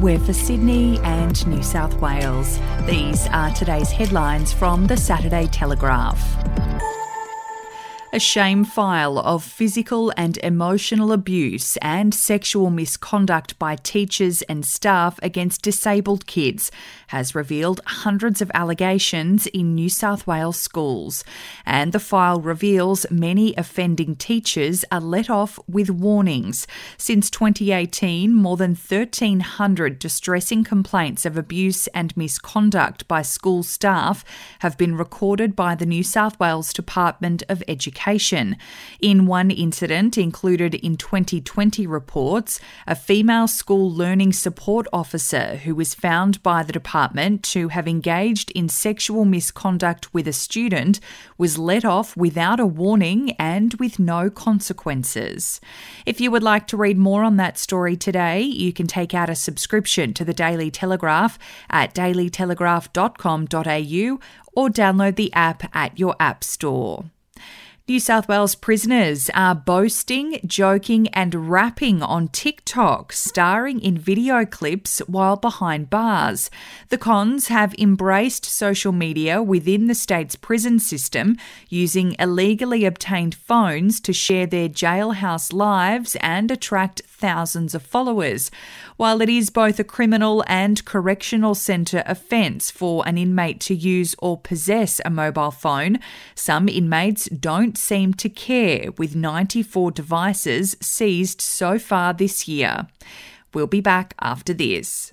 We're for Sydney and New South Wales. These are today's headlines from the Saturday Telegraph. A shame file of physical and emotional abuse and sexual misconduct by teachers and staff against disabled kids has revealed hundreds of allegations in New South Wales schools. And the file reveals many offending teachers are let off with warnings. Since 2018, more than 1,300 distressing complaints of abuse and misconduct by school staff have been recorded by the New South Wales Department of Education In one incident included in 2020 reports, a female school learning support officer who was found by the department to have engaged in sexual misconduct with a student was let off without a warning and with no consequences. If you would like to read more on that story today, you can take out a subscription to the Daily Telegraph at dailytelegraph.com.au or download the app at your app store. New South Wales prisoners are boasting, joking, and rapping on TikTok, starring in video clips while behind bars. The cons have embraced social media within the state's prison system, using illegally obtained phones to share their jailhouse lives and attract thousands of followers. While it is both a criminal and correctional centre offence for an inmate to use or possess a mobile phone, some inmates don't seem to care, with 94 devices seized so far this year. We'll be back after this.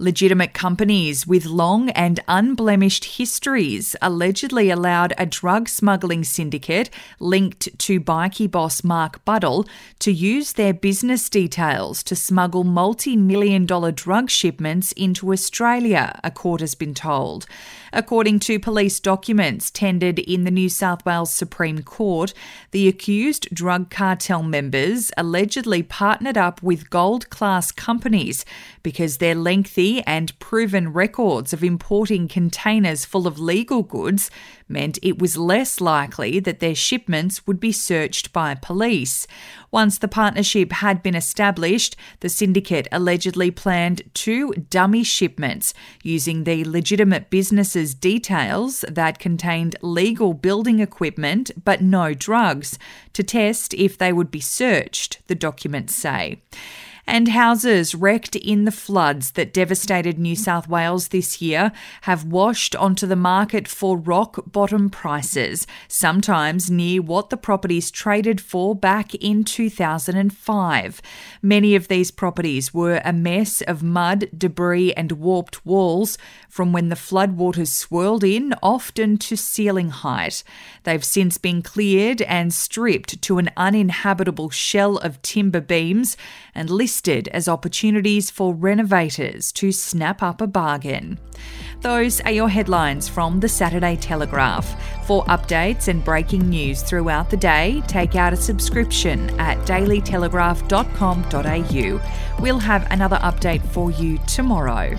Legitimate companies with long and unblemished histories allegedly allowed a drug smuggling syndicate linked to bikie boss Mark Buddle to use their business details to smuggle multi million dollar drug shipments into Australia, a court has been told. According to police documents tendered in the New South Wales Supreme Court, the accused drug cartel members allegedly partnered up with gold class companies because their lengthy and proven records of importing containers full of legal goods meant it was less likely that their shipments would be searched by police. Once the partnership had been established, the syndicate allegedly planned two dummy shipments using the legitimate business's details that contained legal building equipment but no drugs to test if they would be searched, the documents say and houses wrecked in the floods that devastated New South Wales this year have washed onto the market for rock bottom prices, sometimes near what the properties traded for back in 2005. Many of these properties were a mess of mud, debris, and warped walls from when the floodwaters swirled in, often to ceiling height. They've since been cleared and stripped to an uninhabitable shell of timber beams and listed as opportunities for renovators to snap up a bargain. Those are your headlines from the Saturday Telegraph. For updates and breaking news throughout the day, take out a subscription at dailytelegraph.com.au. We'll have another update for you tomorrow.